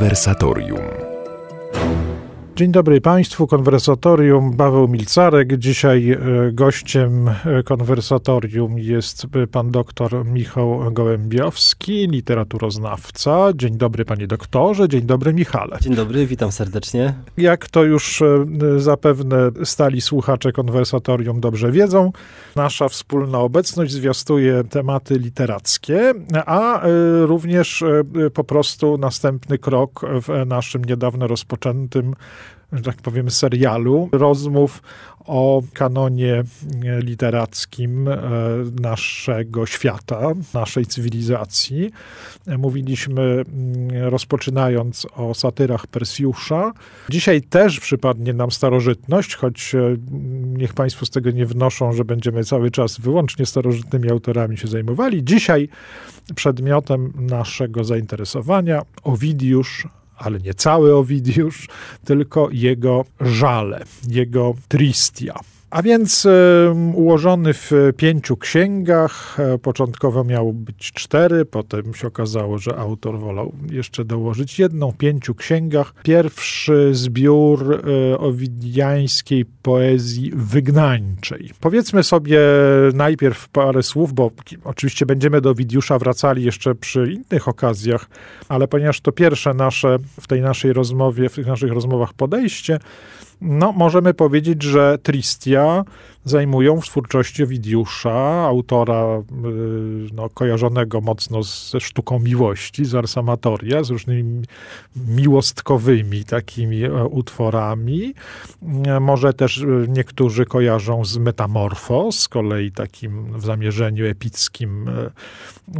Konwersatorium. Dzień dobry Państwu, konwersatorium Paweł Milcarek. Dzisiaj e, gościem e, konwersatorium jest e, pan doktor Michał Gołębiowski, literaturoznawca. Dzień dobry panie doktorze, dzień dobry Michale. Dzień dobry, witam serdecznie. Jak to już zapewne stali słuchacze konwersatorium dobrze wiedzą, nasza wspólna obecność zwiastuje tematy literackie, a również po prostu następny krok w naszym niedawno rozpoczętym że tak powiem, serialu rozmów o kanonie literackim e, naszego świata, naszej cywilizacji. Mówiliśmy, mm, rozpoczynając o satyrach Persjusza. Dzisiaj też przypadnie nam starożytność, choć e, niech Państwo z tego nie wnoszą, że będziemy cały czas wyłącznie starożytnymi autorami się zajmowali. Dzisiaj przedmiotem naszego zainteresowania Owidiusz ale nie cały Owidiusz, tylko jego żale, jego tristia. A więc ułożony w pięciu księgach, e, początkowo miało być cztery, potem się okazało, że autor wolał jeszcze dołożyć jedną, pięciu księgach. Pierwszy zbiór e, owidiańskiej poezji wygnańczej. Powiedzmy sobie najpierw parę słów, bo oczywiście będziemy do Owidiusza wracali jeszcze przy innych okazjach, ale ponieważ to pierwsze nasze w tej naszej rozmowie, w tych naszych rozmowach podejście, no, możemy powiedzieć, że Tristia zajmują w twórczości Owidiusza, autora y, no, kojarzonego mocno ze sztuką miłości, z Arsamatoria, z różnymi miłostkowymi takimi e, utworami. E, może też e, niektórzy kojarzą z Metamorfos, z kolei takim w zamierzeniu epickim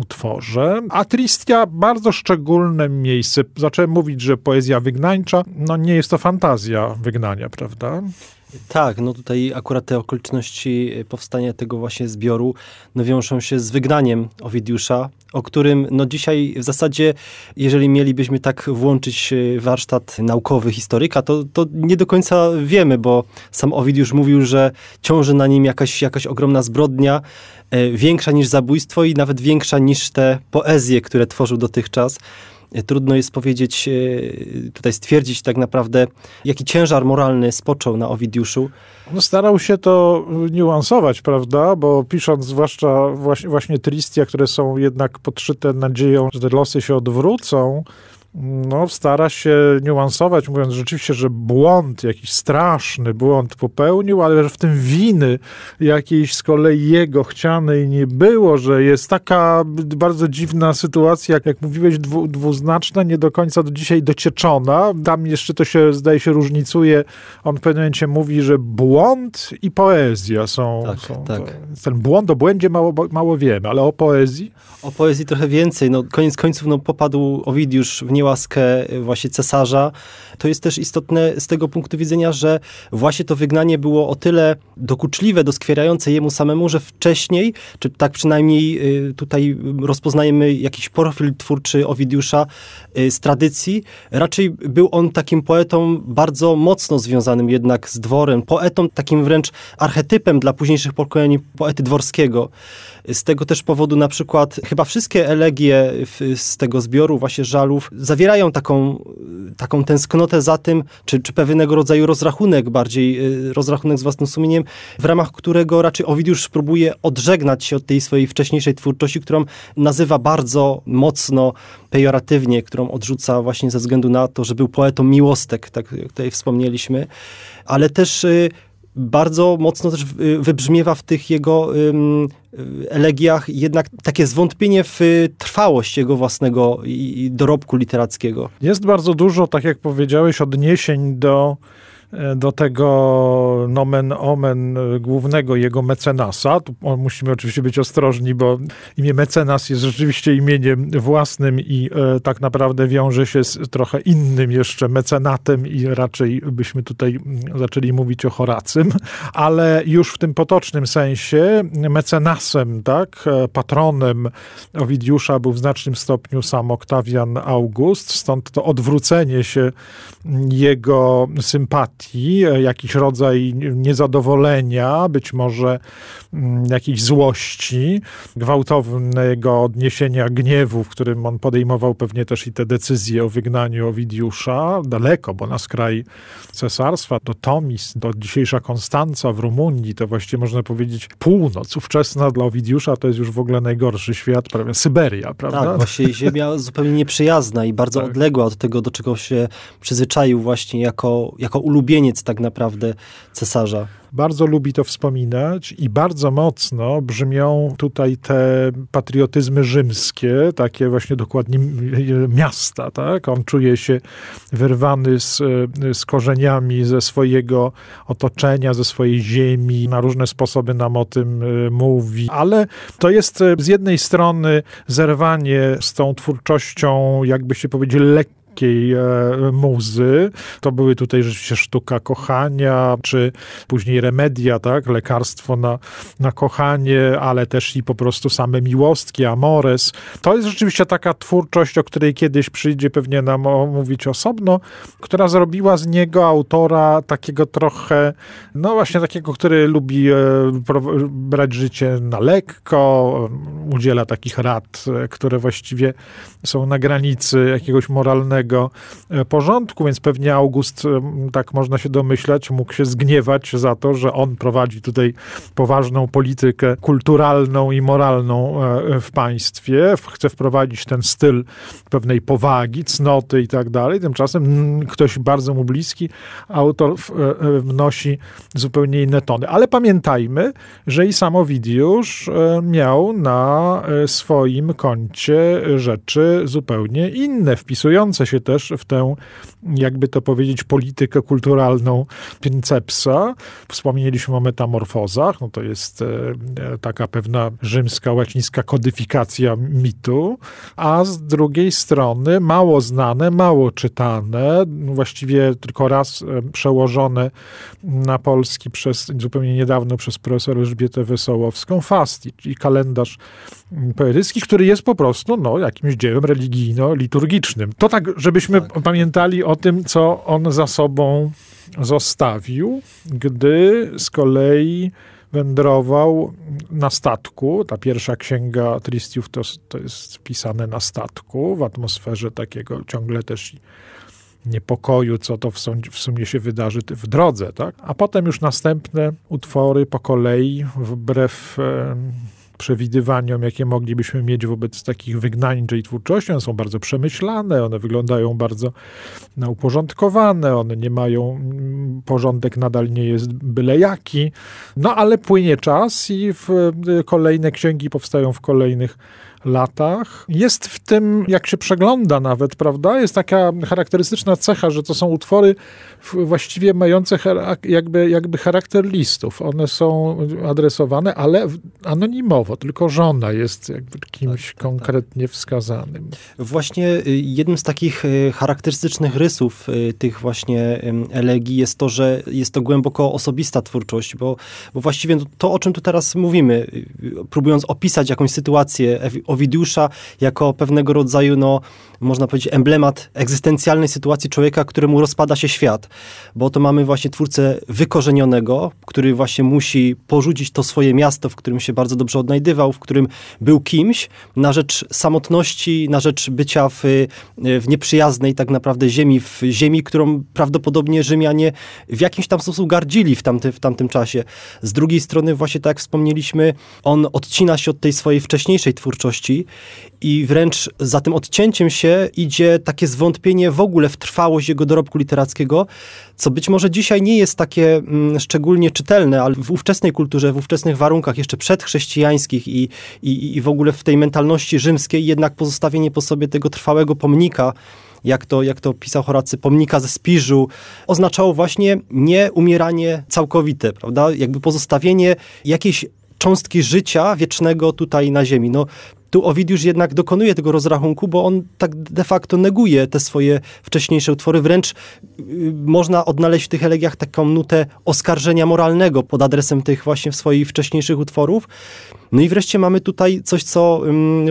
utworze. A Tristia bardzo szczególne miejsce. Zacząłem mówić, że poezja wygnańcza, no nie jest to fantazja wygnania, prawda? Tak, no tutaj akurat te okoliczności powstania tego właśnie zbioru no wiążą się z wygnaniem Owidiusza, o którym no dzisiaj w zasadzie, jeżeli mielibyśmy tak włączyć e, warsztat naukowy historyka, to, to nie do końca wiemy, bo sam Owidiusz mówił, że ciąży na nim jakaś, jakaś ogromna zbrodnia, e, większa niż zabójstwo i nawet większa niż te poezje, które tworzył dotychczas. Trudno jest powiedzieć, e, tutaj stwierdzić tak naprawdę, jaki ciężar moralny spoczął na Owidiuszu. No starał się to niuansować, prawda? Bo pisząc zwłaszcza właśnie, właśnie Tristia, które są jednak podszyte nadzieją, że te losy się odwrócą, no, stara się niuansować, mówiąc rzeczywiście, że błąd, jakiś straszny błąd popełnił, ale że w tym winy jakiejś z kolei jego chcianej nie było, że jest taka bardzo dziwna sytuacja, jak mówiłeś, dwu, dwuznaczna, nie do końca do dzisiaj docieczona. Tam jeszcze to się, zdaje się, różnicuje. On w pewnym momencie mówi, że błąd i poezja są... Tak, są tak. To, ten błąd, o błędzie mało, mało wiemy, ale o poezji? O poezji trochę więcej. No, koniec końców no, popadł Owidiusz w niełaskę właśnie cesarza. To jest też istotne z tego punktu widzenia, że właśnie to wygnanie było o tyle dokuczliwe, doskwierające jemu samemu, że wcześniej, czy tak przynajmniej y, tutaj rozpoznajemy jakiś profil twórczy Owidiusza y, z tradycji, raczej był on takim poetą bardzo mocno związanym jednak z dworem, poetą takim wręcz archetypem dla późniejszych pokoleń poety dworskiego. Z tego też powodu na przykład chyba wszystkie elegie z tego zbioru właśnie żalów zawierają taką, taką tęsknotę za tym, czy, czy pewnego rodzaju rozrachunek bardziej, y, rozrachunek z własnym sumieniem, w ramach którego raczej Owidiusz próbuje odżegnać się od tej swojej wcześniejszej twórczości, którą nazywa bardzo mocno pejoratywnie, którą odrzuca właśnie ze względu na to, że był poetą miłostek, tak jak tutaj wspomnieliśmy, ale też y, bardzo mocno też wybrzmiewa w tych jego elegiach jednak takie zwątpienie w trwałość jego własnego dorobku literackiego. Jest bardzo dużo, tak jak powiedziałeś, odniesień do do tego nomen omen głównego jego mecenasa. Tu musimy oczywiście być ostrożni, bo imię mecenas jest rzeczywiście imieniem własnym i e, tak naprawdę wiąże się z trochę innym jeszcze mecenatem i raczej byśmy tutaj mm, zaczęli mówić o Horacym, ale już w tym potocznym sensie mecenasem, tak, e, patronem Owidiusza był w znacznym stopniu sam Oktawian August, stąd to odwrócenie się jego sympatii antypatii, jakiś rodzaj niezadowolenia, być może mm, jakiejś złości, gwałtownego odniesienia gniewu, w którym on podejmował pewnie też i te decyzje o wygnaniu Owidiusza, daleko, bo na skraj cesarstwa, do Tomis, do dzisiejsza Konstanca w Rumunii, to właściwie można powiedzieć północ ówczesna dla Owidiusza to jest już w ogóle najgorszy świat, prawie Syberia, prawda? Tak, właśnie ziemia zupełnie nieprzyjazna i bardzo tak. odległa od tego, do czego się przyzwyczaił właśnie jako, jako ulubieniec tak naprawdę cesarza bardzo lubi to wspominać i bardzo mocno brzmią tutaj te patriotyzmy rzymskie, takie właśnie dokładnie miasta, tak? On czuje się wyrwany z, z korzeniami ze swojego otoczenia, ze swojej ziemi, na różne sposoby nam o tym e, mówi, ale to jest e, z jednej strony zerwanie z tą twórczością, jakby się powiedzieć, lekko takiej e, muzy. To były tutaj rzeczywiście sztuka kochania, czy później remedia, tak, lekarstwo na, na kochanie, ale też i po prostu same miłostki, amores. To jest rzeczywiście taka twórczość, o której kiedyś przyjdzie pewnie nam omówić osobno, która zrobiła z niego autora takiego trochę, no właśnie takiego, który lubi e, brać życie na lekko, udziela takich rad, e, które właściwie są na granicy jakiegoś moralnego E, porządku, więc pewnie August, e, tak można się domyślać, mógł się zgniewać za to, że on prowadzi tutaj poważną politykę kulturalną i moralną e, w państwie, chce wprowadzić ten styl pewnej powagi, cnoty i tak dalej. Tymczasem ktoś bardzo mu bliski, autor wnosi zupełnie inne tony. Ale pamiętajmy, że i sam Ovidiusz miał na swoim koncie rzeczy zupełnie inne, wpisujące się też w tę, jakby to powiedzieć, politykę kulturalną Princepsa. Wspomnieliśmy o metamorfozach, no to jest e, taka pewna rzymska, łacińska kodyfikacja mitu, a z drugiej strony mało znane, mało czytane, właściwie tylko raz e, przełożone na polski przez, zupełnie niedawno przez profesor Elżbietę Wesołowską, Fasti, czyli kalendarz poetycki, który jest po prostu no, jakimś dziełem religijno-liturgicznym. To tak, żebyśmy tak. pamiętali o tym, co on za sobą zostawił, gdy z kolei wędrował na statku. Ta pierwsza księga Tristiów to, to jest pisane na statku, w atmosferze takiego ciągle też niepokoju, co to w, w sumie się wydarzy w drodze. Tak? A potem już następne utwory po kolei, wbrew przewidywaniom, jakie moglibyśmy mieć wobec takich wygnańczej twórczości. One są bardzo przemyślane, one wyglądają bardzo no, uporządkowane, one nie mają, mm, porządek nadal nie jest byle jaki, no ale płynie czas i w, kolejne księgi powstają w kolejnych latach. Jest w tym, jak się przegląda nawet, prawda, jest taka charakterystyczna cecha, że to są utwory właściwie mające jakby, jakby charakter listów. One są adresowane, ale anonimowo, tylko żona jest jakby kimś tak, tak, konkretnie tak. wskazanym. Właśnie y, jednym z takich y, charakterystycznych rysów y, tych właśnie elegii jest to, że jest to głęboko osobista twórczość, bo, bo właściwie to, o czym tu teraz mówimy, próbując opisać jakąś sytuację Owidiusza jako pewnego rodzaju, no, można powiedzieć, emblemat egzystencjalnej sytuacji człowieka, któremu rozpada się świat. Bo to mamy właśnie twórcę wykorzenionego, który właśnie musi porzucić to swoje miasto, w którym się bardzo dobrze odnajdywał, w którym był kimś, na rzecz samotności, na rzecz bycia w, w nieprzyjaznej tak naprawdę ziemi, w ziemi, którą prawdopodobnie Rzymianie w jakimś tam sposób gardzili w, tamty, w tamtym czasie. Z drugiej strony, właśnie tak jak wspomnieliśmy, on odcina się od tej swojej wcześniejszej twórczości i wręcz za tym odcięciem się idzie takie zwątpienie w ogóle w trwałość jego dorobku literackiego, co być może dzisiaj nie jest takie mm, szczególnie czytelne, ale w ówczesnej kulturze, w ówczesnych warunkach, jeszcze przedchrześcijańskich i, i, i w ogóle w tej mentalności rzymskiej, jednak pozostawienie po sobie tego trwałego pomnika, jak to, jak to pisał Horacy, pomnika ze Spiżu, oznaczało właśnie nie umieranie całkowite, prawda? Jakby pozostawienie jakiejś cząstki życia wiecznego tutaj na ziemi. No, tu Owidiusz jednak dokonuje tego rozrachunku, bo on tak de facto neguje te swoje wcześniejsze utwory. Wręcz y, można odnaleźć w tych elegiach taką nutę oskarżenia moralnego pod adresem tych właśnie swoich wcześniejszych utworów. No i wreszcie mamy tutaj coś, co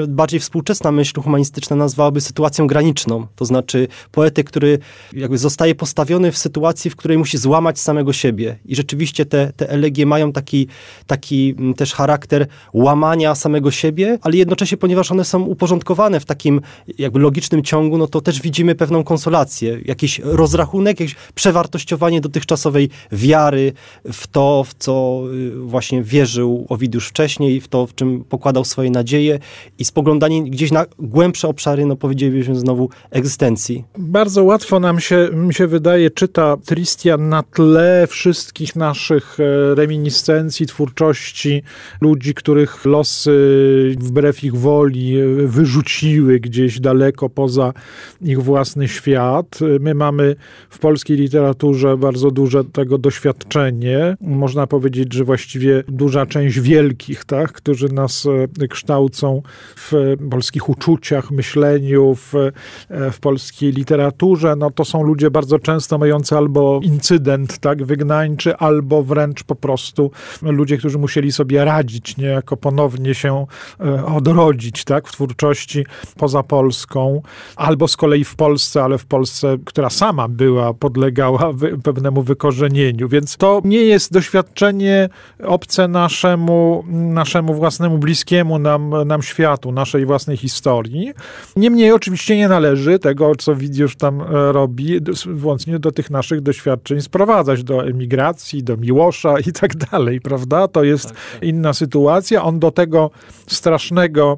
bardziej współczesna myśl humanistyczna nazwałaby sytuacją graniczną. To znaczy poety, który jakby zostaje postawiony w sytuacji, w której musi złamać samego siebie. I rzeczywiście te, te elegie mają taki, taki mm, też charakter łamania samego siebie, ale jednocześnie, ponieważ one są uporządkowane w takim jakby logicznym ciągu, no to też widzimy pewną konsolację, jakiś rozrachunek, jakieś przewartościowanie dotychczasowej wiary w to, w co y, właśnie wierzył Owidiusz wcześniej, w to, w czym pokładał swoje nadzieje i spoglądanie gdzieś na głębsze obszary, no powiedzielibyśmy znowu, egzystencji. Bardzo łatwo nam się, mi się wydaje, czyta Tristian na tle wszystkich naszych e, reminiscencji, twórczości ludzi, których losy wbrew ich woli e, wyrzuciły gdzieś daleko poza ich własny świat. My mamy w polskiej literaturze bardzo duże tego doświadczenie. Można powiedzieć, że właściwie duża część wielkich, tak, którzy nas e, kształcą w polskich uczuciach, myśleniu, w, e, w polskiej literaturze, no to są ludzie bardzo często mający albo incydent tak, wygnańczy, albo wręcz po prostu ludzie, którzy musieli sobie radzić, niejako ponownie się e, odrodzić tak, w twórczości poza Polską, albo z kolei w Polsce, ale w Polsce, która sama była, podlegała wy, pewnemu wykorzenieniu. Więc to nie jest doświadczenie obce naszemu, naszemu naszemu własnemu, bliskiemu nam, nam światu, naszej własnej historii. Niemniej oczywiście nie należy tego, co widzisz tam e, robi, włącznie do tych naszych doświadczeń sprowadzać, do emigracji, do Miłosza i tak dalej, prawda? To jest tak, tak. inna sytuacja. On do tego strasznego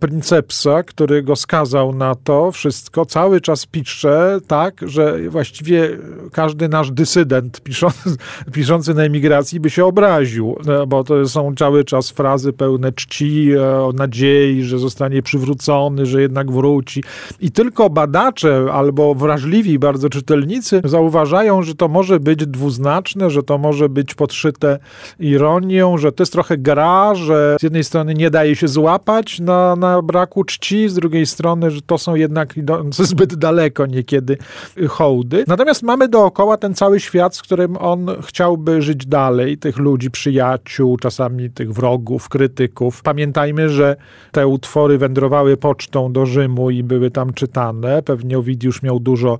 Princepsa, który go skazał na to wszystko, cały czas pisze tak, że właściwie każdy nasz dysydent piszący, piszący na emigracji by się obraził, e, bo to są cały czas frazy pełne czci, e, nadziei, że zostanie przywrócony, że jednak wróci. I tylko badacze albo wrażliwi bardzo czytelnicy zauważają, że to może być dwuznaczne, że to może być podszyte ironią, że to jest trochę gra, że z jednej strony nie daje się złapać, na, na braku czci, z drugiej strony, że to są jednak idące zbyt daleko niekiedy hołdy. Natomiast mamy dookoła ten cały świat, z którym on chciałby żyć dalej, tych ludzi, przyjaciół, czasami tych wrogów, krytyków. Pamiętajmy, że te utwory wędrowały pocztą do Rzymu i były tam czytane. Pewnie Owidiusz miał dużo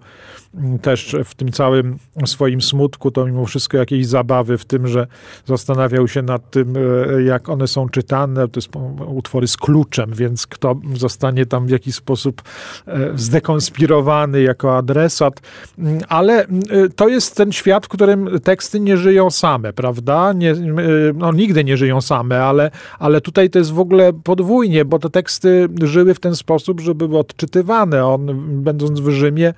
też w tym całym swoim smutku, to mimo wszystko jakieś zabawy w tym, że zastanawiał się nad tym, e, jak one są czytane. To jest utwory z kluczem, więc kto zostanie tam w jakiś sposób e, zdekonspirowany jako adresat. Mm, ale e, to jest ten świat, w którym teksty nie żyją same, prawda? Nie, no, nigdy nie żyją same, ale, ale tutaj to jest w ogóle podwójnie, bo te teksty żyły w ten sposób, że były odczytywane. On, będąc w Rzymie,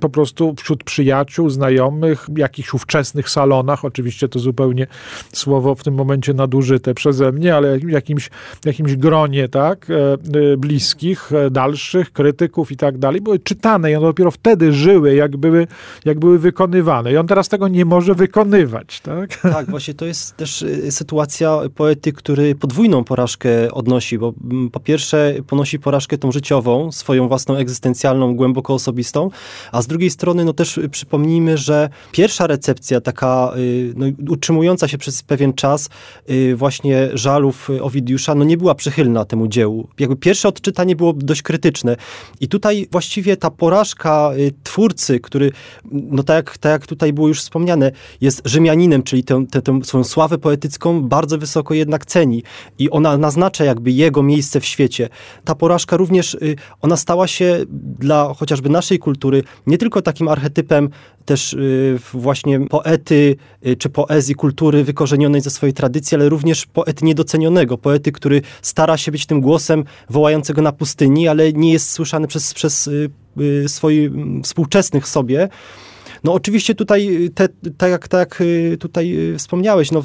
po prostu prostu wśród przyjaciół, znajomych, jakichś ówczesnych salonach, oczywiście to zupełnie słowo w tym momencie nadużyte przeze mnie, ale jakimś, jakimś gronie, tak, e, e, bliskich, e, dalszych, krytyków i tak dalej, były czytane i one dopiero wtedy żyły, jak były, jak były wykonywane. I on teraz tego nie może wykonywać, tak? Tak, właśnie to jest też sytuacja poety, który podwójną porażkę odnosi, bo mm, po pierwsze ponosi porażkę tą życiową, swoją własną egzystencjalną, głęboko osobistą, a z drugiej strony strony no też przypomnijmy, że pierwsza recepcja taka y, no, utrzymująca się przez pewien czas y, właśnie żalów Owidiusza, no nie była przychylna temu dziełu. Jakby pierwsze odczytanie było dość krytyczne. I tutaj właściwie ta porażka y, twórcy, który, no tak jak, tak jak tutaj było już wspomniane, jest Rzymianinem, czyli tę, tę, tę swoją sławę poetycką bardzo wysoko jednak ceni. I ona naznacza jakby jego miejsce w świecie. Ta porażka również, ona stała się dla chociażby naszej kultury nie tylko takim archetypem też y, właśnie poety y, czy poezji, kultury wykorzenionej ze swojej tradycji, ale również poety niedocenionego, poety, który stara się być tym głosem wołającego na pustyni, ale nie jest słyszany przez, przez y, swoich współczesnych sobie. No oczywiście tutaj, te, tak, jak, tak y, tutaj y, wspomniałeś, no,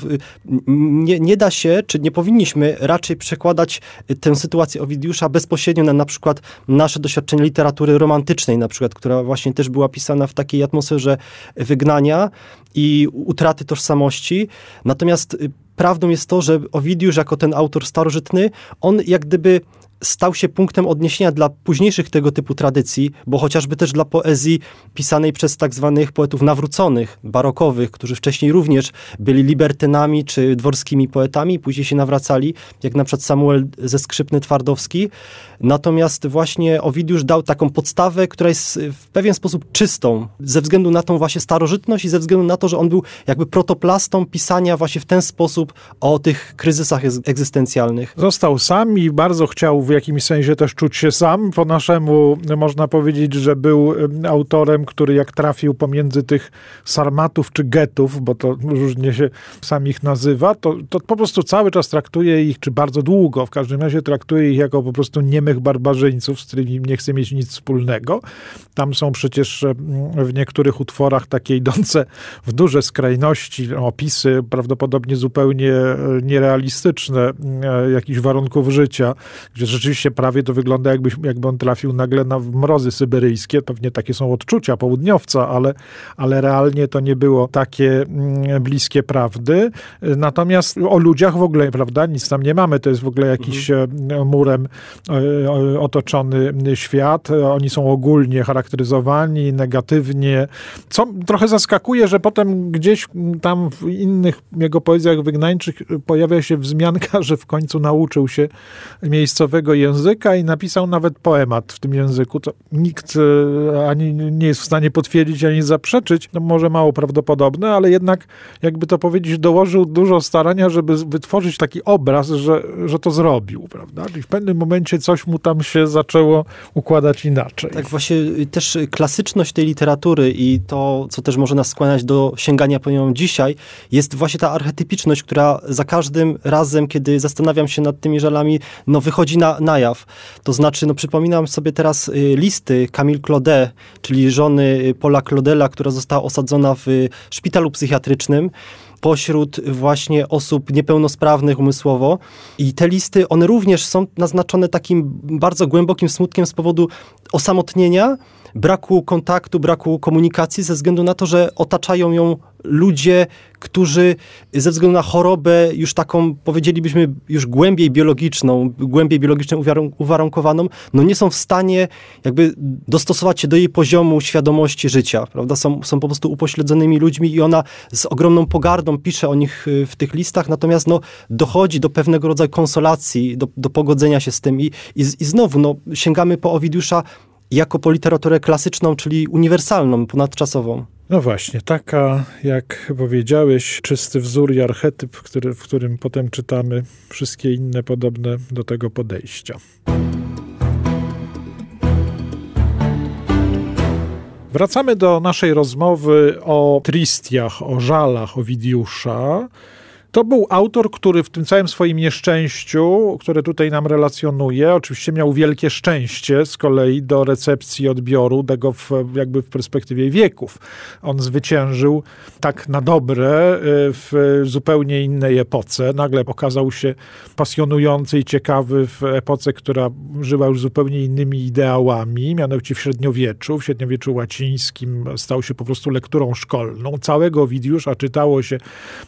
nie, nie da się, czy nie powinniśmy raczej przekładać y, tę sytuację Owidiusza bezpośrednio na na przykład nasze doświadczenie literatury romantycznej, na przykład, która właśnie też była pisana w takiej atmosferze wygnania i utraty tożsamości. Natomiast prawdą jest to, że Owidiusz jako ten autor starożytny, on jak gdyby stał się punktem odniesienia dla późniejszych tego typu tradycji, bo chociażby też dla poezji pisanej przez tak zwanych poetów nawróconych, barokowych, którzy wcześniej również byli libertynami czy dworskimi poetami, później się nawracali, jak na przykład Samuel ze Skrzypny Twardowski. Natomiast właśnie Owidiusz dał taką podstawę, która jest w pewien sposób czystą, ze względu na tą właśnie starożytność i ze względu na to, że on był jakby protoplastą pisania właśnie w ten sposób o tych kryzysach egzystencjalnych. Został sam i bardzo chciał w jakimś sensie też czuć się sam. Po naszemu można powiedzieć, że był autorem, który jak trafił pomiędzy tych sarmatów czy getów, bo to różnie się sam ich nazywa, to, to po prostu cały czas traktuje ich, czy bardzo długo w każdym razie traktuje ich jako po prostu niemych barbarzyńców, z którymi nie chce mieć nic wspólnego. Tam są przecież w niektórych utworach takie idące w duże skrajności, opisy prawdopodobnie zupełnie e, nierealistyczne e, jakichś warunków życia, gdzie rzeczywiście prawie to wygląda jakby, jakby on trafił nagle na mrozy syberyjskie. Pewnie takie są odczucia południowca, ale, ale realnie to nie było takie mm, bliskie prawdy. Natomiast o ludziach w ogóle, prawda, nic tam nie mamy. To jest w ogóle jakiś mhm. murem otoczony świat. Oni są ogólnie charakteryzowani negatywnie, co trochę zaskakuje, że potem gdzieś tam w innych jego poezjach wygnańczych pojawia się wzmianka, że w końcu nauczył się miejscowego języka i napisał nawet poemat w tym języku. To nikt e, ani nie jest w stanie potwierdzić, ani zaprzeczyć. No może mało prawdopodobne, ale jednak, jakby to powiedzieć, dołożył dużo starania, żeby wytworzyć taki obraz, że, że to zrobił, prawda? Czyli w pewnym momencie coś mu tam się zaczęło układać inaczej. Tak, właśnie y, też klasyczność tej literatury i to, co też może nas skłaniać do sięgania po nią dzisiaj, jest właśnie ta archetypiczność, która za każdym razem, kiedy zastanawiam się nad tymi żalami, no wychodzi na, na jaw. To znaczy, no przypominam sobie teraz y, listy Camille Claudet, czyli żony y, Paula Claudela, która została osadzona w szpitalu psychiatrycznym pośród właśnie osób niepełnosprawnych umysłowo. I te listy, one również są naznaczone takim bardzo głębokim smutkiem z powodu osamotnienia, braku kontaktu, braku komunikacji, ze względu na to, że otaczają ją ludzie, którzy ze względu na chorobę już taką, powiedzielibyśmy, już głębiej biologiczną, głębiej biologicznie uwarunkowaną, no nie są w stanie jakby dostosować się do jej poziomu świadomości życia, prawda? Są, są po prostu upośledzonymi ludźmi i ona z ogromną pogardą pisze o nich y, w tych listach, natomiast no, dochodzi do pewnego rodzaju konsolacji, do, do pogodzenia się z tym i, i, i znowu no, sięgamy po Owidiusza jako po literaturę klasyczną, czyli uniwersalną, ponadczasową. No właśnie, taka, jak powiedziałeś, czysty wzór i archetyp, który, w którym potem czytamy wszystkie inne podobne do tego podejścia. Wracamy do naszej rozmowy o tristiach, o żalach Owidiusza. To był autor, który w tym całym swoim nieszczęściu, które tutaj nam relacjonuje, oczywiście miał wielkie szczęście z kolei do recepcji odbioru tego w, jakby w perspektywie wieków. On zwyciężył tak na dobre e, w zupełnie innej epoce. Nagle okazał się pasjonujący i ciekawy w epoce, która żyła już zupełnie innymi ideałami, mianowicie w średniowieczu, w średniowieczu łacińskim stał się po prostu lekturą szkolną. Całego Owidiusza czytało się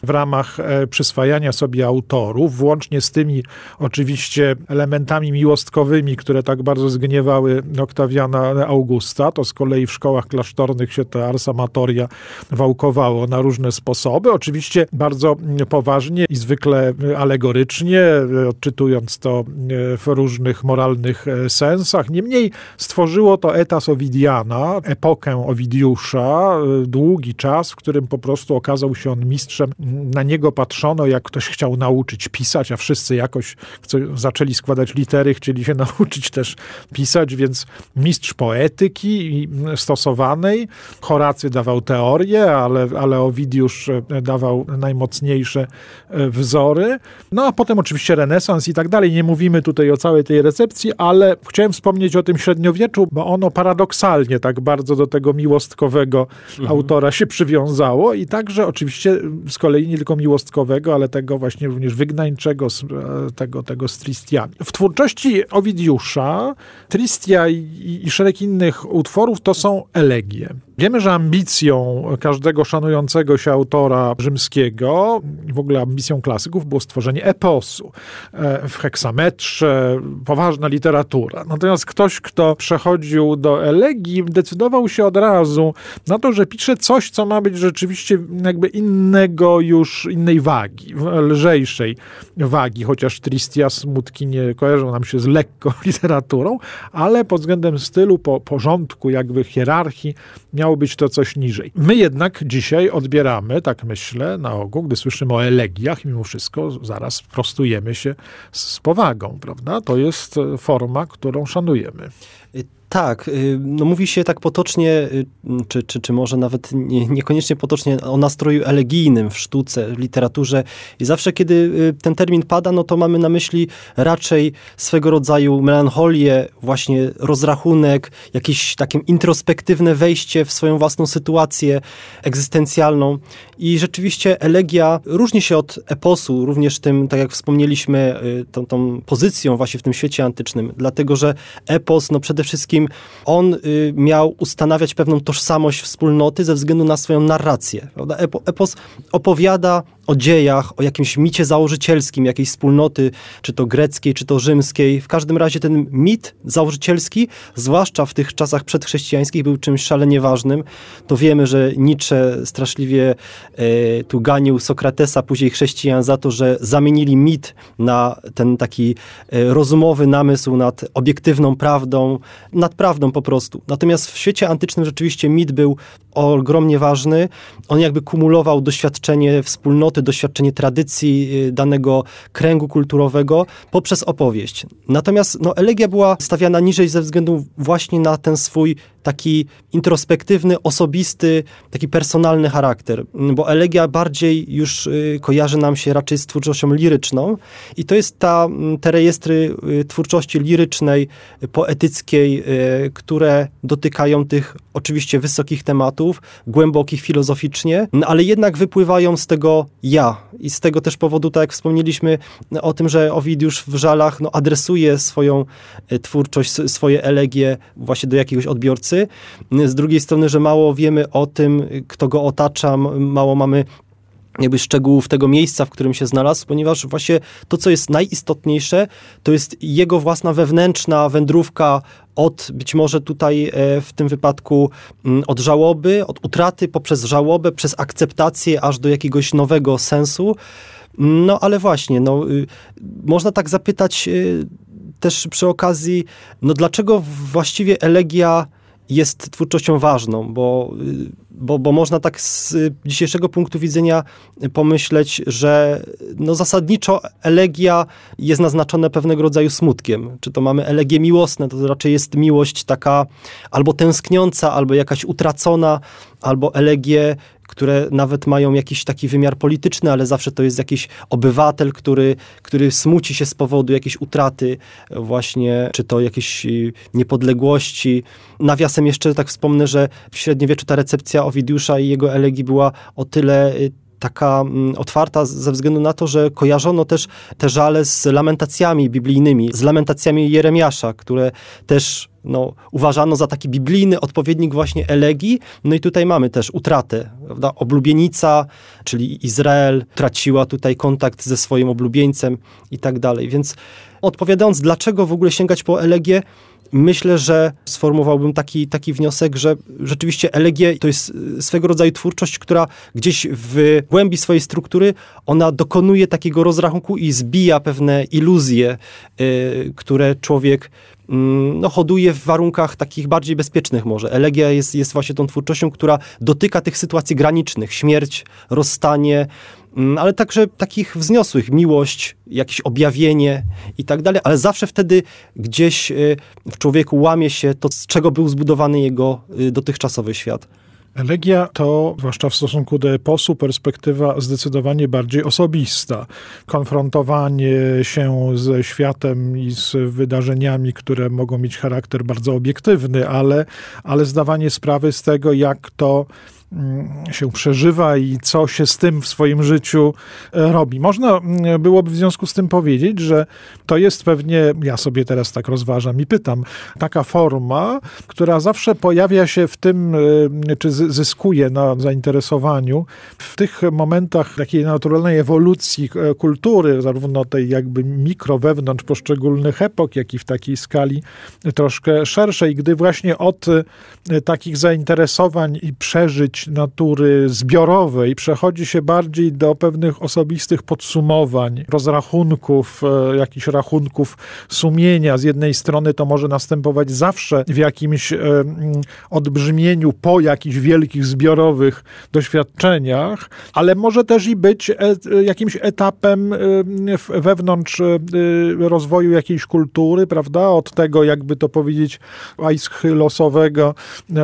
w ramach e, przyswajania sobie autorów, włącznie z tymi oczywiście elementami miłostkowymi, które tak bardzo zgniewały Oktawiana Augusta. To z kolei w szkołach klasztornych się ta arsamatoria wałkowało na różne sposoby. Oczywiście bardzo poważnie i zwykle alegorycznie, odczytując to w różnych moralnych sensach. Niemniej stworzyło to etas Owidiana, epokę Owidiusza, długi czas, w którym po prostu okazał się on mistrzem. Na niego patrzono patrzono, jak ktoś chciał nauczyć pisać, a wszyscy jakoś zaczęli składać litery, chcieli się nauczyć też pisać, więc mistrz poetyki stosowanej, Horacy dawał teorię, ale, ale Owidiusz e, dawał najmocniejsze e, wzory. No a potem oczywiście renesans i tak dalej. Nie mówimy tutaj o całej tej recepcji, ale chciałem wspomnieć o tym średniowieczu, bo ono paradoksalnie tak bardzo do tego miłostkowego mhm. autora się przywiązało i także oczywiście z kolei nie tylko miłostkowy, ale tego właśnie również wygnańczego, e, tego, tego z Tristiami. W twórczości Owidiusza Tristia i, i szereg innych utworów to są elegie. Wiemy, że ambicją każdego szanującego się autora rzymskiego, w ogóle ambicją klasyków, było stworzenie eposu e, w heksametrze, poważna literatura. Natomiast ktoś, kto przechodził do elegii, decydował się od razu na to, że pisze coś, co ma być rzeczywiście jakby innego już, innej wagi, lżejszej wagi, chociaż Tristia smutki nie kojarzą nam się z lekką literaturą, ale pod względem stylu, po porządku, jakby hierarchii, miało być to coś niżej. My jednak dzisiaj odbieramy, tak myślę, na ogół, gdy słyszymy o elegiach, mimo wszystko zaraz prostujemy się z powagą, prawda? To jest forma, którą szanujemy. Tak, y, no mówi się tak potocznie, y, czy, czy, czy może nawet nie, niekoniecznie potocznie o nastroju elegijnym w sztuce, w literaturze. I zawsze, kiedy y, ten termin pada, no to mamy na myśli raczej swego rodzaju melancholię, właśnie rozrachunek, jakieś takie introspektywne wejście w swoją własną sytuację egzystencjalną. I rzeczywiście elegia różni się od eposu, również tym, tak jak wspomnieliśmy, tą, tą pozycją właśnie w tym świecie antycznym, dlatego że epos, no przede wszystkim wszystkim on y, miał ustanawiać pewną tożsamość wspólnoty ze względu na swoją narrację. Prawda? Epos opowiada o dziejach, o jakimś micie założycielskim jakiejś wspólnoty, czy to greckiej, czy to rzymskiej. W każdym razie ten mit założycielski, zwłaszcza w tych czasach przedchrześcijańskich, był czymś szalenie ważnym. To wiemy, że Nietzsche straszliwie e, tu ganił Sokratesa, później chrześcijan za to, że zamienili mit na ten taki e, rozumowy namysł nad obiektywną prawdą, nad prawdą po prostu. Natomiast w świecie antycznym rzeczywiście mit był ogromnie ważny. On jakby kumulował doświadczenie wspólnoty, doświadczenie tradycji y, danego kręgu kulturowego poprzez opowieść. Natomiast no, elegia była stawiana niżej ze względu właśnie na ten swój taki introspektywny, osobisty, taki personalny charakter, bo elegia bardziej już y, kojarzy nam się raczej z twórczością liryczną i to jest ta, te rejestry y, twórczości lirycznej, poetyckiej, które dotykają tych oczywiście wysokich tematów, głębokich filozoficznie, no, ale jednak wypływają z tego ja. I z tego też powodu, tak jak wspomnieliśmy o tym, że Owidiusz w Żalach no, adresuje swoją twórczość, swoje elegie właśnie do jakiegoś odbiorcy. Z drugiej strony, że mało wiemy o tym, kto go otacza, mało mamy jakby szczegółów tego miejsca, w którym się znalazł, ponieważ właśnie to, co jest najistotniejsze, to jest jego własna wewnętrzna wędrówka od być może tutaj e, w tym wypadku od żałoby, od utraty poprzez żałobę, przez akceptację aż do jakiegoś nowego sensu. No ale właśnie, no, y, można tak zapytać y, też przy okazji, no dlaczego właściwie elegia jest twórczością ważną, bo, bo, bo można tak z dzisiejszego punktu widzenia pomyśleć, że no zasadniczo elegia jest naznaczona pewnego rodzaju smutkiem. Czy to mamy elegie miłosne, to raczej jest miłość taka albo tęskniąca, albo jakaś utracona, albo elegie które nawet mają jakiś taki wymiar polityczny, ale zawsze to jest jakiś obywatel, który, który smuci się z powodu jakiejś utraty właśnie, czy to jakiejś y, niepodległości. Nawiasem jeszcze tak wspomnę, że w średniowieczu ta recepcja Owidiusza i jego elegii była o tyle y, taka mm, otwarta ze względu na to, że kojarzono też te żale z lamentacjami biblijnymi, z lamentacjami Jeremiasza, które też no, uważano za taki biblijny odpowiednik właśnie elegii. No i tutaj mamy też utratę. Prawda? Oblubienica, czyli Izrael, traciła tutaj kontakt ze swoim oblubieńcem i tak dalej. Więc odpowiadając, dlaczego w ogóle sięgać po elegię, Myślę, że sformułowałbym taki, taki wniosek, że rzeczywiście elegie to jest y, swego rodzaju twórczość, która gdzieś w głębi swojej struktury ona dokonuje takiego rozrachunku i zbija pewne iluzje, y, które człowiek mm, no, hoduje w warunkach takich bardziej bezpiecznych może. Elegia jest, jest właśnie tą twórczością, która dotyka tych sytuacji granicznych. Śmierć, rozstanie, ale także takich wzniosłych, miłość, jakieś objawienie i tak dalej, ale zawsze wtedy gdzieś y, w człowieku łamie się to, z czego był zbudowany jego y, dotychczasowy świat. Elegia to, zwłaszcza w stosunku do eposu, perspektywa zdecydowanie bardziej osobista. Konfrontowanie się ze światem i z wydarzeniami, które mogą mieć charakter bardzo obiektywny, ale, ale zdawanie sprawy z tego, jak to mm, się przeżywa i co się z tym w swoim życiu e, robi. Można mm, byłoby w związku z tym powiedzieć, że to jest pewnie, ja sobie teraz tak rozważam i pytam, taka forma, która zawsze pojawia się w tym, e, czy zyskuje na zainteresowaniu w tych momentach takiej naturalnej ewolucji e, kultury, zarówno tej jakby mikro wewnątrz poszczególnych epok, jak i w takiej skali troszkę szerszej, gdy właśnie od takich zainteresowań i przeżyć natury zbiorowej przechodzi się bardziej do pewnych osobistych podsumowań, rozrachunków, e, jakichś rachunków sumienia. Z jednej strony to może następować zawsze w jakimś e, odbrzmieniu po jakichś wielkich zbiorowych doświadczeniach, ale może też i być e, jakimś etapem wewnątrz rozwoju jakiejś kultury, prawda? Od tego, jakby to powiedzieć, losowego,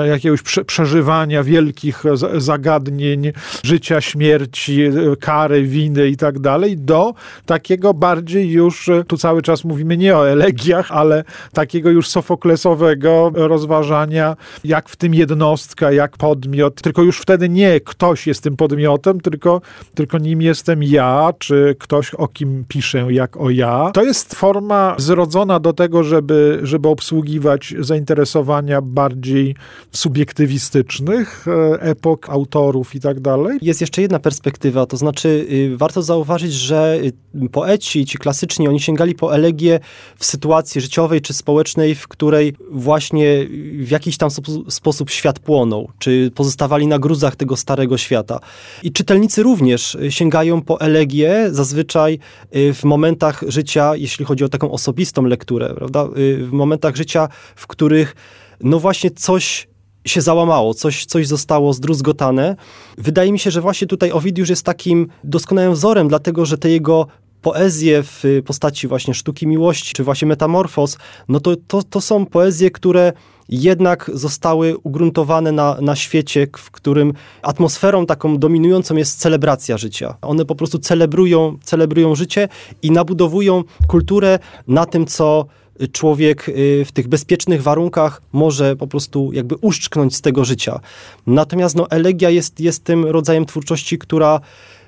jakiegoś przeżywania wielkich zagadnień życia, śmierci, kary, winy i tak dalej, do takiego bardziej już, tu cały czas mówimy nie o elegiach, ale takiego już sofoklesowego rozważania, jak w tym jednostka, jak podmiot, tylko już wtedy nie ktoś jest tym podmiotem, tylko, tylko nim jestem ja, czy ktoś, o kim piszę, jak o ja. To jest forma zrodzona do tego, żeby, żeby obsługiwać zainteresowania bardziej subiektywistycznych e, epok, autorów i tak dalej. Jest jeszcze jedna perspektywa, to znaczy y, warto zauważyć, że y, poeci, ci klasyczni, oni sięgali po elegię w sytuacji życiowej czy społecznej, w której właśnie w jakiś tam sposób świat płonął, czy pozostawali na gruzach tego starego świata. I czytelnicy również sięgają po elegię zazwyczaj y, w momentach życia, jeśli chodzi o taką osobistą lekturę, prawda? W momentach życia, w których no właśnie coś się załamało, coś, coś zostało zdruzgotane. Wydaje mi się, że właśnie tutaj Ovidiusz jest takim doskonałym wzorem, dlatego że te jego poezje w postaci właśnie sztuki miłości, czy właśnie metamorfos, no to, to, to są poezje, które jednak zostały ugruntowane na, na świecie, w którym atmosferą taką dominującą jest celebracja życia. One po prostu celebrują, celebrują życie i nabudowują kulturę na tym, co człowiek y, w tych bezpiecznych warunkach może po prostu jakby uszczknąć z tego życia. Natomiast no, elegia jest, jest tym rodzajem twórczości, która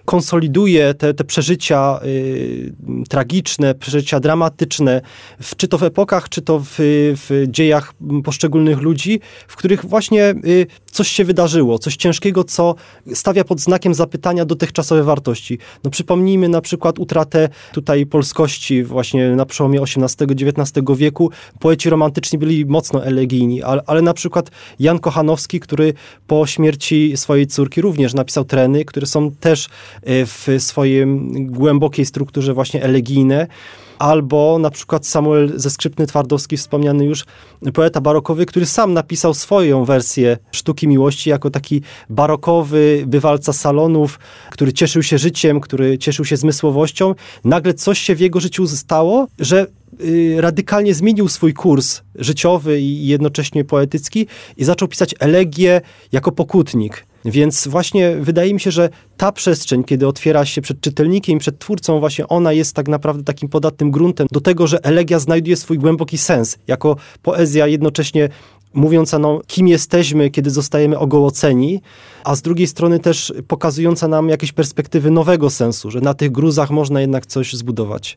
konsoliduje te, te przeżycia y, tragiczne, przeżycia dramatyczne, w, czy to w epokach, czy to w, w dziejach poszczególnych ludzi, w których właśnie y, coś się wydarzyło, coś ciężkiego, co stawia pod znakiem zapytania dotychczasowe wartości. No przypomnijmy na przykład utratę tutaj polskości właśnie na przełomie XVIII-XIX wieku. Poeci romantyczni byli mocno elegijni, ale, ale na przykład Jan Kochanowski, który po śmierci swojej córki również napisał treny, które są też w swojej głębokiej strukturze właśnie elegijne albo na przykład Samuel ze Skrzypny Twardowski, wspomniany już poeta barokowy, który sam napisał swoją wersję sztuki miłości jako taki barokowy bywalca salonów, który cieszył się życiem, który cieszył się zmysłowością. Nagle coś się w jego życiu stało, że y, radykalnie zmienił swój kurs życiowy i jednocześnie poetycki i zaczął pisać elegię jako pokutnik. Więc właśnie wydaje mi się, że ta przestrzeń, kiedy otwiera się przed czytelnikiem przed twórcą, właśnie ona jest tak naprawdę takim podatnym gruntem do tego, że elegia znajduje swój głęboki sens. Jako poezja jednocześnie mówiąca nam, kim jesteśmy, kiedy zostajemy ogołoceni, a z drugiej strony też pokazująca nam jakieś perspektywy nowego sensu, że na tych gruzach można jednak coś zbudować.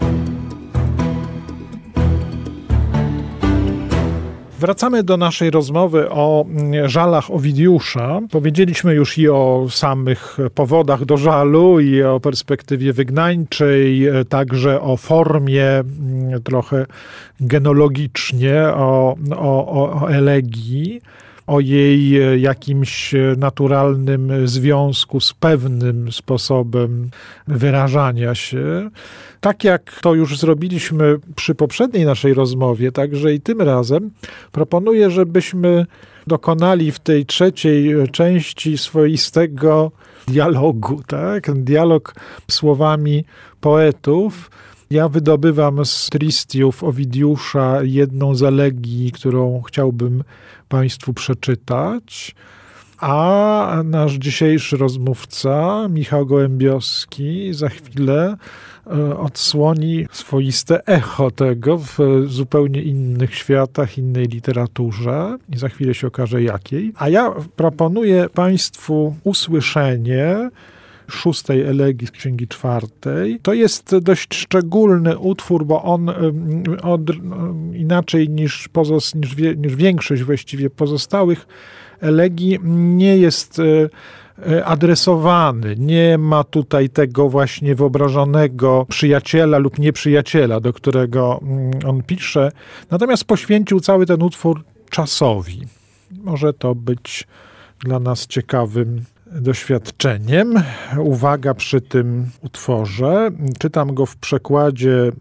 Wracamy do naszej rozmowy o mm, żalach Owidiusza. Powiedzieliśmy już i o samych powodach do żalu, i o perspektywie wygnańczej, e, także o formie mm, trochę genologicznie, o, o, o elegii o jej e, jakimś e, naturalnym związku z pewnym sposobem wyrażania się. Tak jak to już zrobiliśmy przy poprzedniej naszej rozmowie, także i tym razem proponuję, żebyśmy dokonali w tej trzeciej części swoistego dialogu, tak? Dialog słowami poetów. Ja wydobywam z Tristiów Owidiusza jedną z elegii, którą chciałbym Państwu przeczytać. A nasz dzisiejszy rozmówca, Michał Gołębiowski, za chwilę e, odsłoni swoiste echo tego w zupełnie innych światach, innej literaturze i za chwilę się okaże jakiej. A ja proponuję Państwu usłyszenie szóstej elegii z Księgi Czwartej. To jest dość szczególny utwór, bo on od, inaczej niż, pozos, niż, wie, niż większość właściwie pozostałych elegii nie jest e, e, adresowany. Nie ma tutaj tego właśnie wyobrażonego przyjaciela lub nieprzyjaciela, do którego mm, on pisze. Natomiast poświęcił cały ten utwór czasowi. Może to być dla nas ciekawym doświadczeniem. Uwaga przy tym utworze. Czytam go w przekładzie,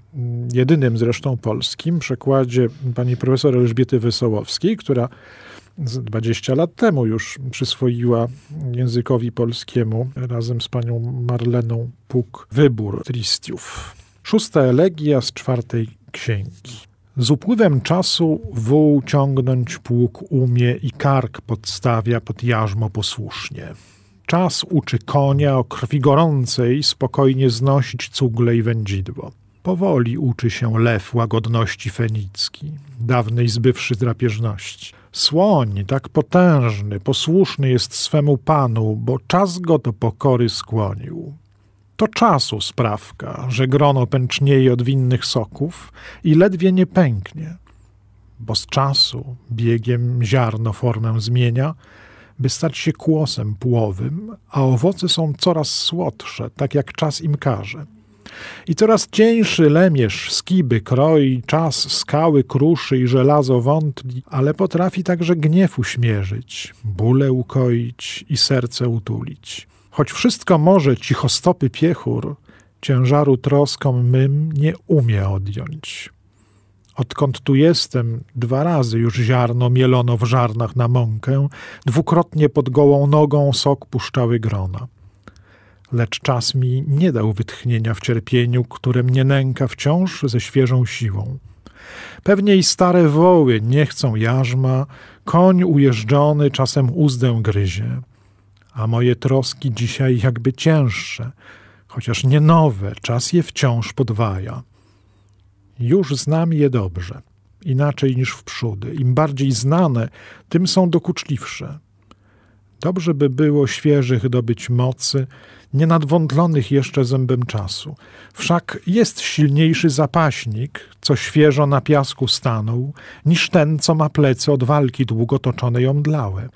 jedynym zresztą polskim, przekładzie pani profesor Elżbiety Wesołowskiej, która 20 lat temu już przyswoiła językowi polskiemu razem z panią Marleną Puk wybór Tristiów. Szósta elegia z czwartej księgi. Z upływem czasu wół ciągnąć pług umie i kark podstawia pod jarzmo posłusznie. Czas uczy konia o krwi gorącej spokojnie znosić cugle i wędzidło. Powoli uczy się lew łagodności fenicki, dawnej zbywszy drapieżności. Słoń, tak potężny, posłuszny jest swemu panu, bo czas go do pokory skłonił. To czasu sprawka, że grono pęcznieje od winnych soków i ledwie nie pęknie, bo z czasu biegiem ziarno formę zmienia, by stać się kłosem płowym, a owoce są coraz słodsze, tak jak czas im każe. I coraz cieńszy lemierz skiby kroi, czas skały kruszy i żelazo wątli, ale potrafi także gniew uśmierzyć, bóle ukoić i serce utulić. Choć wszystko może cichostopy piechur, ciężaru troskom mym nie umie odjąć. Odkąd tu jestem, dwa razy już ziarno mielono w żarnach na mąkę, dwukrotnie pod gołą nogą sok puszczały grona. Lecz czas mi nie dał wytchnienia w cierpieniu, które mnie nęka wciąż ze świeżą siłą. Pewnie i stare woły nie chcą jarzma, koń ujeżdżony czasem uzdę gryzie. A moje troski dzisiaj jakby cięższe, chociaż nie nowe, czas je wciąż podwaja. Już znam je dobrze, inaczej niż w przódy. Im bardziej znane, tym są dokuczliwsze. Dobrze by było świeżych dobyć mocy, nie nadwątlonych jeszcze zębem czasu. Wszak jest silniejszy zapaśnik, co świeżo na piasku stanął, niż ten, co ma plecy od walki długo toczonej omdlałe.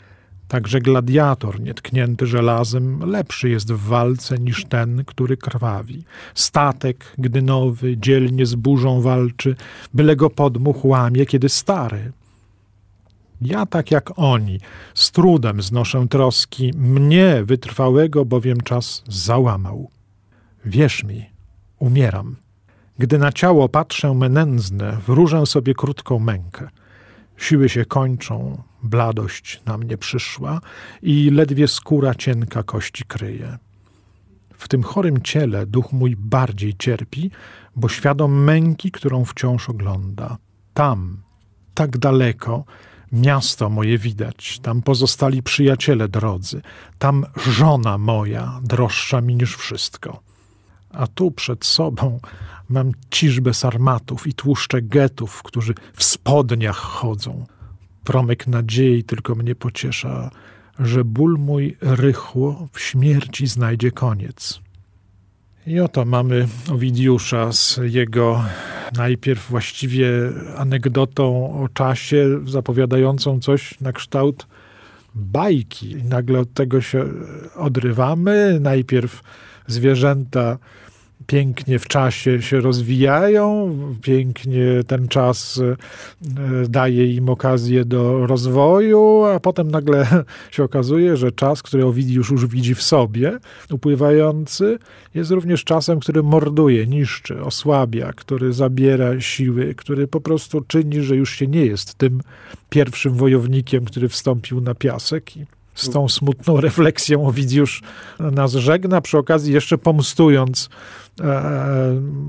Także gladiator nietknięty żelazem lepszy jest w walce niż ten, który krwawi. Statek, gdy nowy, dzielnie z burzą walczy, byle go podmuch łamie, kiedy stary. Ja tak jak oni, z trudem znoszę troski, mnie wytrwałego bowiem czas załamał. Wierz mi, umieram. Gdy na ciało patrzę menędzne, wróżę sobie krótką mękę. Siły się kończą, bladość na mnie przyszła i ledwie skóra cienka kości kryje. W tym chorym ciele duch mój bardziej cierpi, bo świadom męki, którą wciąż ogląda. Tam, tak daleko, miasto moje widać, tam pozostali przyjaciele drodzy, tam żona moja, droższa mi niż wszystko. A tu przed sobą mam ciżbę sarmatów i tłuszcze getów, którzy w spodniach chodzą. Promyk nadziei tylko mnie pociesza, że ból mój rychło w śmierci znajdzie koniec. I oto mamy Owidiusza z jego najpierw właściwie anegdotą o czasie, zapowiadającą coś na kształt bajki. I nagle od tego się odrywamy. Najpierw zwierzęta pięknie w czasie się rozwijają, pięknie ten czas e, daje im okazję do rozwoju, a potem nagle się okazuje, że czas, który Owidiusz już widzi w sobie, upływający, jest również czasem, który morduje, niszczy, osłabia, który zabiera siły, który po prostu czyni, że już się nie jest tym pierwszym wojownikiem, który wstąpił na piasek i z tą smutną refleksją Owidiusz nas żegna, przy okazji jeszcze pomstując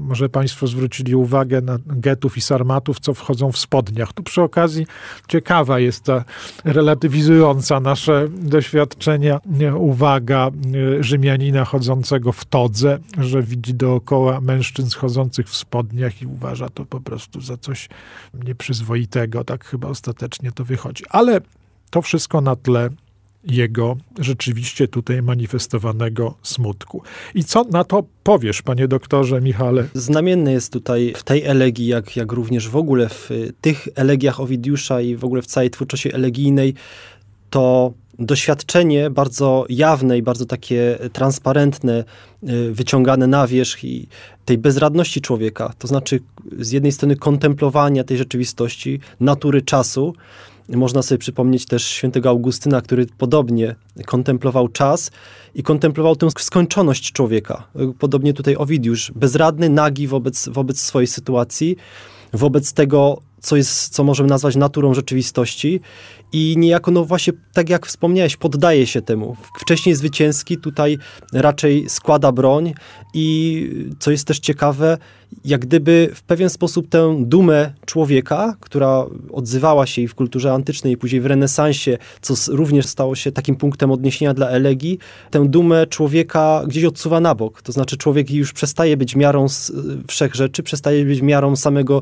może Państwo zwrócili uwagę na getów i sarmatów, co wchodzą w spodniach. Tu przy okazji ciekawa jest ta relatywizująca nasze doświadczenia uwaga e, Rzymianina chodzącego w todze, że widzi dookoła mężczyzn chodzących w spodniach i uważa to po prostu za coś nieprzyzwoitego. Tak chyba ostatecznie to wychodzi. Ale to wszystko na tle jego rzeczywiście tutaj manifestowanego smutku. I co na to powiesz, panie doktorze Michale? Znamienny jest tutaj w tej elegii, jak, jak również w ogóle w tych elegiach Owidiusza i w ogóle w całej twórczości elegijnej, to doświadczenie bardzo jawne i bardzo takie transparentne, y, wyciągane na wierzch i tej bezradności człowieka, to znaczy z jednej strony kontemplowania tej rzeczywistości, natury czasu, można sobie przypomnieć też świętego Augustyna, który podobnie kontemplował czas i kontemplował tę skończoność człowieka. Podobnie tutaj Owidiusz, bezradny, nagi wobec, wobec swojej sytuacji, wobec tego, co jest, co możemy nazwać naturą rzeczywistości i niejako, no właśnie, tak jak wspomniałeś, poddaje się temu. Wcześniej zwycięski, tutaj raczej składa broń i co jest też ciekawe, jak gdyby w pewien sposób tę dumę człowieka, która odzywała się i w kulturze antycznej, i później w renesansie, co również stało się takim punktem odniesienia dla elegii, tę dumę człowieka gdzieś odsuwa na bok. To znaczy człowiek już przestaje być miarą wszech rzeczy, przestaje być miarą samego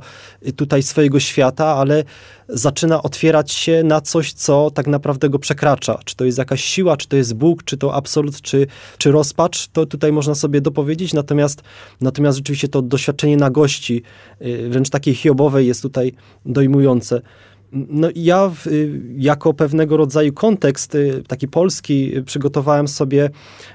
tutaj swojego świata, ale zaczyna otwierać się na coś, co tak naprawdę go przekracza. Czy to jest jakaś siła, czy to jest Bóg, czy to absolut, czy, czy rozpacz, to tutaj można sobie dopowiedzieć, natomiast, natomiast rzeczywiście to doświadczenie nagości, y, wręcz takiej hiobowej jest tutaj dojmujące. No ja y, jako pewnego rodzaju kontekst, y, taki polski, przygotowałem sobie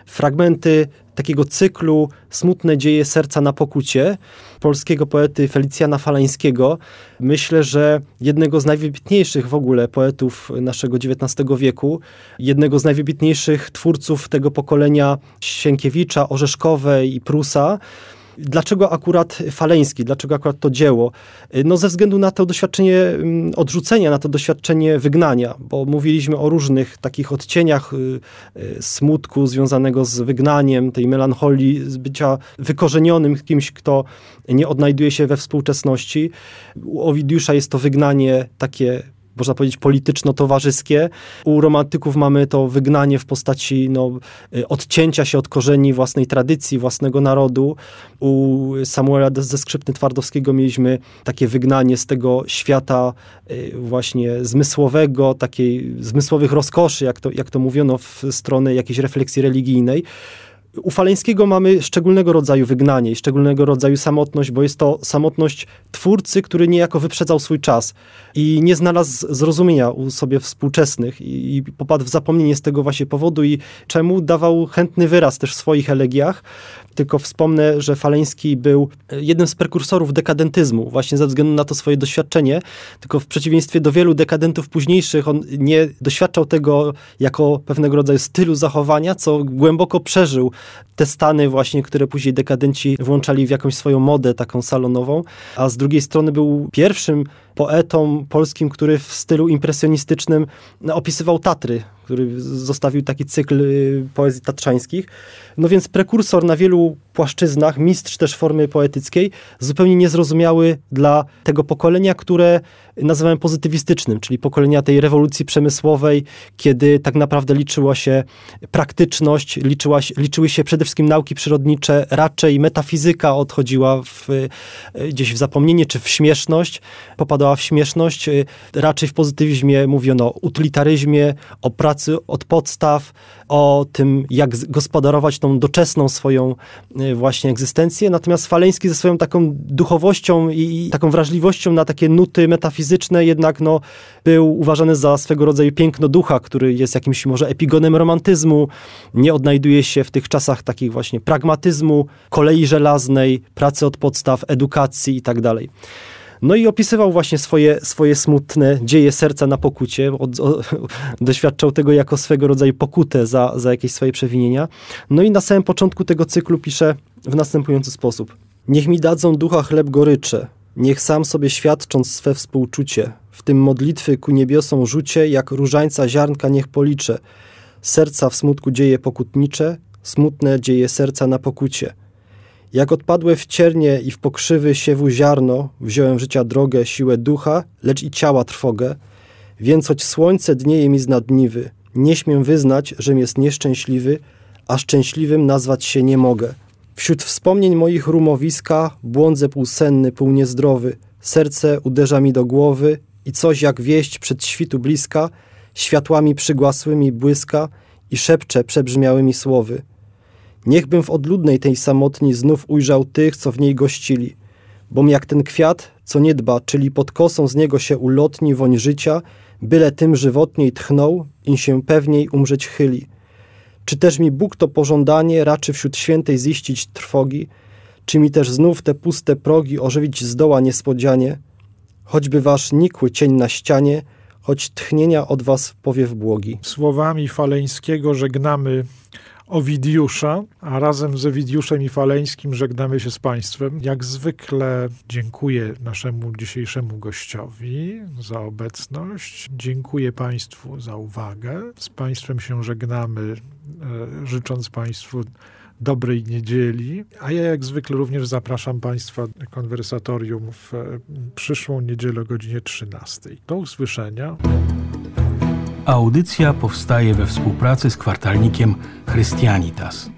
fragmenty takiego cyklu Smutne dzieje serca na pokucie polskiego poety Felicjana Falańskiego. Myślę, że jednego z najwybitniejszych w ogóle poetów naszego XIX wieku, jednego z najwybitniejszych twórców tego pokolenia Sienkiewicza, Orzeszkowej i Prusa, Dlaczego akurat Faleński, dlaczego akurat to dzieło? No ze względu na to doświadczenie mm, odrzucenia, na to doświadczenie wygnania, bo mówiliśmy o różnych takich odcieniach y, y, smutku związanego z wygnaniem, tej melancholii, z bycia wykorzenionym kimś, kto nie odnajduje się we współczesności. U Owidiusza jest to wygnanie takie można powiedzieć, polityczno-towarzyskie. U romantyków mamy to wygnanie w postaci no, y, odcięcia się od korzeni własnej tradycji, własnego narodu. U Samuela ze Skrzypny Twardowskiego mieliśmy takie wygnanie z tego świata y, właśnie zmysłowego, takiej zmysłowych rozkoszy, jak to, jak to mówiono w stronę jakiejś refleksji religijnej. U Faleńskiego mamy szczególnego rodzaju wygnanie i szczególnego rodzaju samotność, bo jest to samotność twórcy, który niejako wyprzedzał swój czas i nie znalazł zrozumienia u sobie współczesnych i, i popadł w zapomnienie z tego właśnie powodu i czemu dawał chętny wyraz też w swoich elegiach. Tylko wspomnę, że Faleński był jednym z prekursorów dekadentyzmu, właśnie ze względu na to swoje doświadczenie, tylko w przeciwieństwie do wielu dekadentów późniejszych, on nie doświadczał tego jako pewnego rodzaju stylu zachowania, co głęboko przeżył te stany właśnie, które później dekadenci włączali w jakąś swoją modę taką salonową, a z drugiej strony był pierwszym poetą polskim, który w stylu impresjonistycznym opisywał Tatry, który zostawił taki cykl y, poezji tatrzańskich. No więc prekursor na wielu płaszczyznach, mistrz też formy poetyckiej, zupełnie niezrozumiały dla tego pokolenia, które nazywałem pozytywistycznym, czyli pokolenia tej rewolucji przemysłowej, kiedy tak naprawdę liczyła się praktyczność, liczyła, liczyły się przede wszystkim nauki przyrodnicze, raczej metafizyka odchodziła w, y, gdzieś w zapomnienie czy w śmieszność, popadała w śmieszność. Y, raczej w pozytywizmie mówiono o utylitaryzmie, o pracy od podstaw, o tym, jak gospodarować tą doczesną swoją y, właśnie egzystencję. Natomiast Faleński ze swoją taką duchowością i taką wrażliwością na takie nuty metafizyczne jednak no, był uważany za swego rodzaju piękno ducha, który jest jakimś może epigonem romantyzmu, nie odnajduje się w tych czasach takich właśnie pragmatyzmu, kolei żelaznej, pracy od podstaw, edukacji i tak. No i opisywał właśnie swoje, swoje smutne dzieje serca na pokucie. Od, o, doświadczał tego jako swego rodzaju pokutę za, za jakieś swoje przewinienia. No i na samym początku tego cyklu pisze w następujący sposób. Niech mi dadzą ducha chleb gorycze, niech sam sobie świadcząc swe współczucie, w tym modlitwy ku niebiosom rzucie, jak różańca ziarnka niech policzę, Serca w smutku dzieje pokutnicze, smutne dzieje serca na pokucie. Jak odpadłe w ciernie i w pokrzywy siewu ziarno, wziąłem życia drogę, siłę ducha, lecz i ciała trwogę, więc choć słońce dnieje mi z nadniwy, nie śmiem wyznać, żem jest nieszczęśliwy, a szczęśliwym nazwać się nie mogę. Wśród wspomnień moich rumowiska błądzę półsenny, półniezdrowy, serce uderza mi do głowy i coś jak wieść przed świtu bliska, światłami przygłasłymi błyska i szepcze przebrzmiałymi słowy. Niechbym w odludnej tej samotni znów ujrzał tych, co w niej gościli, bom jak ten kwiat, co nie dba, czyli pod kosą z niego się ulotni woń życia, byle tym żywotniej tchnął, i się pewniej umrzeć chyli. Czy też mi Bóg to pożądanie raczy wśród świętej ziścić trwogi, czy mi też znów te puste progi ożywić zdoła niespodzianie, choćby wasz nikły cień na ścianie, choć tchnienia od was powiew błogi. Słowami Faleńskiego żegnamy Owidiusza, a razem z Owidiuszem i Faleńskim żegnamy się z Państwem. Jak zwykle dziękuję naszemu dzisiejszemu gościowi za obecność. Dziękuję Państwu za uwagę. Z Państwem się żegnamy, e, życząc Państwu dobrej niedzieli. A ja jak zwykle również zapraszam Państwa na konwersatorium w e, przyszłą niedzielę o godzinie 13. Do usłyszenia. Audycja powstaje we współpracy z kwartalnikiem Christianitas.